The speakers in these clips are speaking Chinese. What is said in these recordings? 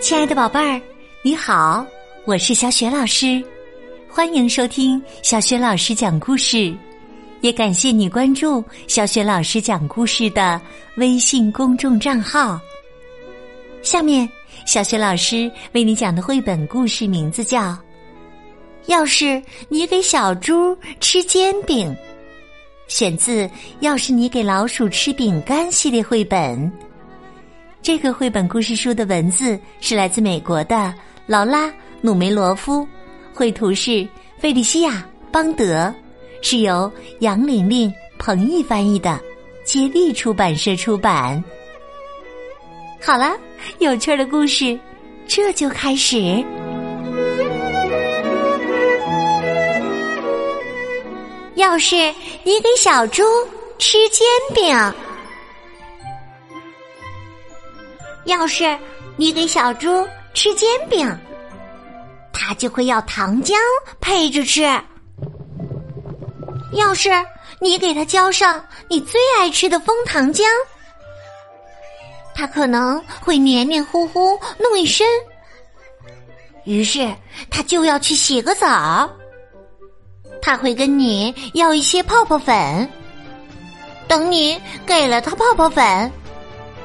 亲爱的宝贝儿，你好，我是小雪老师，欢迎收听小雪老师讲故事，也感谢你关注小雪老师讲故事的微信公众账号。下面，小雪老师为你讲的绘本故事名字叫《要是你给小猪吃煎饼》，选自《要是你给老鼠吃饼干》系列绘本。这个绘本故事书的文字是来自美国的劳拉·努梅罗夫，绘图是费利西亚·邦德，是由杨玲玲、彭毅翻译的，接力出版社出版。好了，有趣的故事，这就开始。要是你给小猪吃煎饼。要是你给小猪吃煎饼，它就会要糖浆配着吃。要是你给它浇上你最爱吃的枫糖浆，它可能会黏黏糊糊弄一身。于是它就要去洗个澡。它会跟你要一些泡泡粉，等你给了他泡泡粉。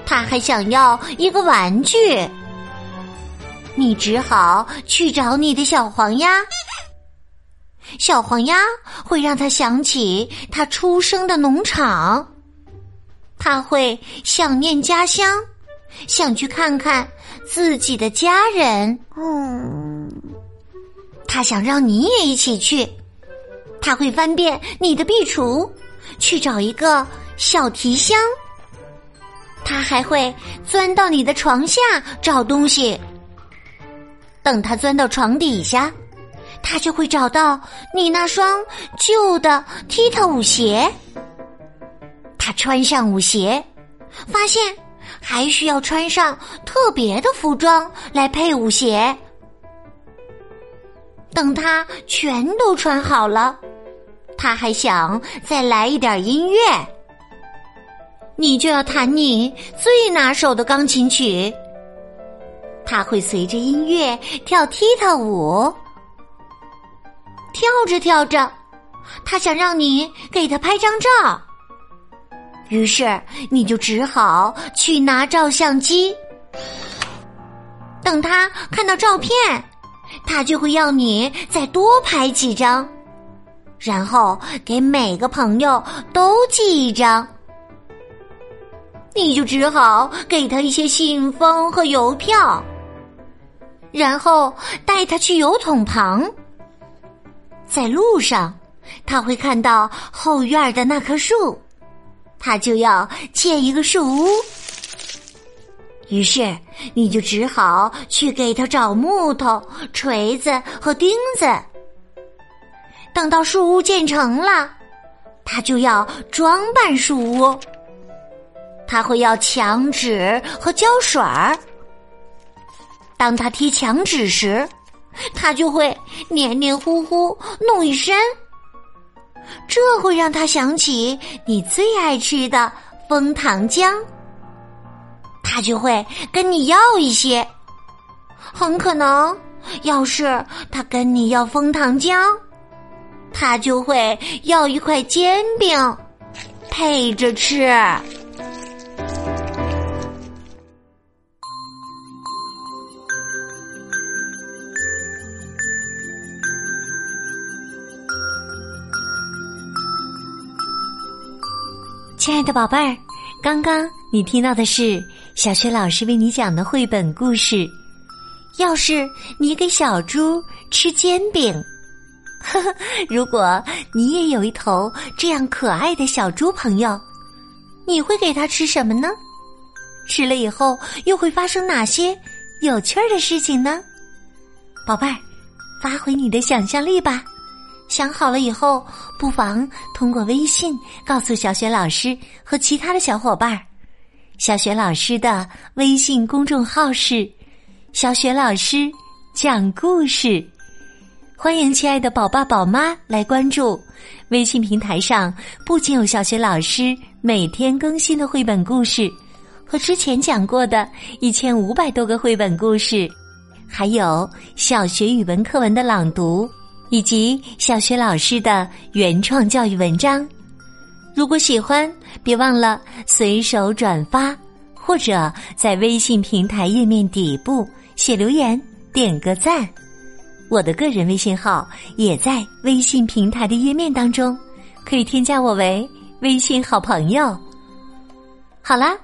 他还想要一个玩具，你只好去找你的小黄鸭。小黄鸭会让他想起他出生的农场，他会想念家乡，想去看看自己的家人。嗯，他想让你也一起去，他会翻遍你的壁橱，去找一个小提箱。他还会钻到你的床下找东西。等他钻到床底下，他就会找到你那双旧的踢踏舞鞋。他穿上舞鞋，发现还需要穿上特别的服装来配舞鞋。等他全都穿好了，他还想再来一点音乐。你就要弹你最拿手的钢琴曲，他会随着音乐跳踢踏舞，跳着跳着，他想让你给他拍张照，于是你就只好去拿照相机。等他看到照片，他就会要你再多拍几张，然后给每个朋友都寄一张。你就只好给他一些信封和邮票，然后带他去邮筒旁。在路上，他会看到后院的那棵树，他就要建一个树屋。于是，你就只好去给他找木头、锤子和钉子。等到树屋建成了，他就要装扮树屋。他会要墙纸和胶水儿。当他贴墙纸时，他就会黏黏糊糊弄一身。这会让他想起你最爱吃的枫糖浆，他就会跟你要一些。很可能，要是他跟你要枫糖浆，他就会要一块煎饼配着吃。亲爱的宝贝儿，刚刚你听到的是小学老师为你讲的绘本故事。要是你给小猪吃煎饼，呵 呵如果你也有一头这样可爱的小猪朋友，你会给它吃什么呢？吃了以后又会发生哪些有趣儿的事情呢？宝贝儿，发挥你的想象力吧。想好了以后，不妨通过微信告诉小雪老师和其他的小伙伴。小雪老师的微信公众号是“小雪老师讲故事”，欢迎亲爱的宝爸宝妈来关注。微信平台上不仅有小学老师每天更新的绘本故事，和之前讲过的一千五百多个绘本故事，还有小学语文课文的朗读，以及小学老师的原创教育文章。如果喜欢，别忘了随手转发，或者在微信平台页面底部写留言，点个赞。我的个人微信号也在微信平台的页面当中，可以添加我为微信好朋友。好啦，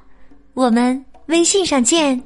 我们微信上见。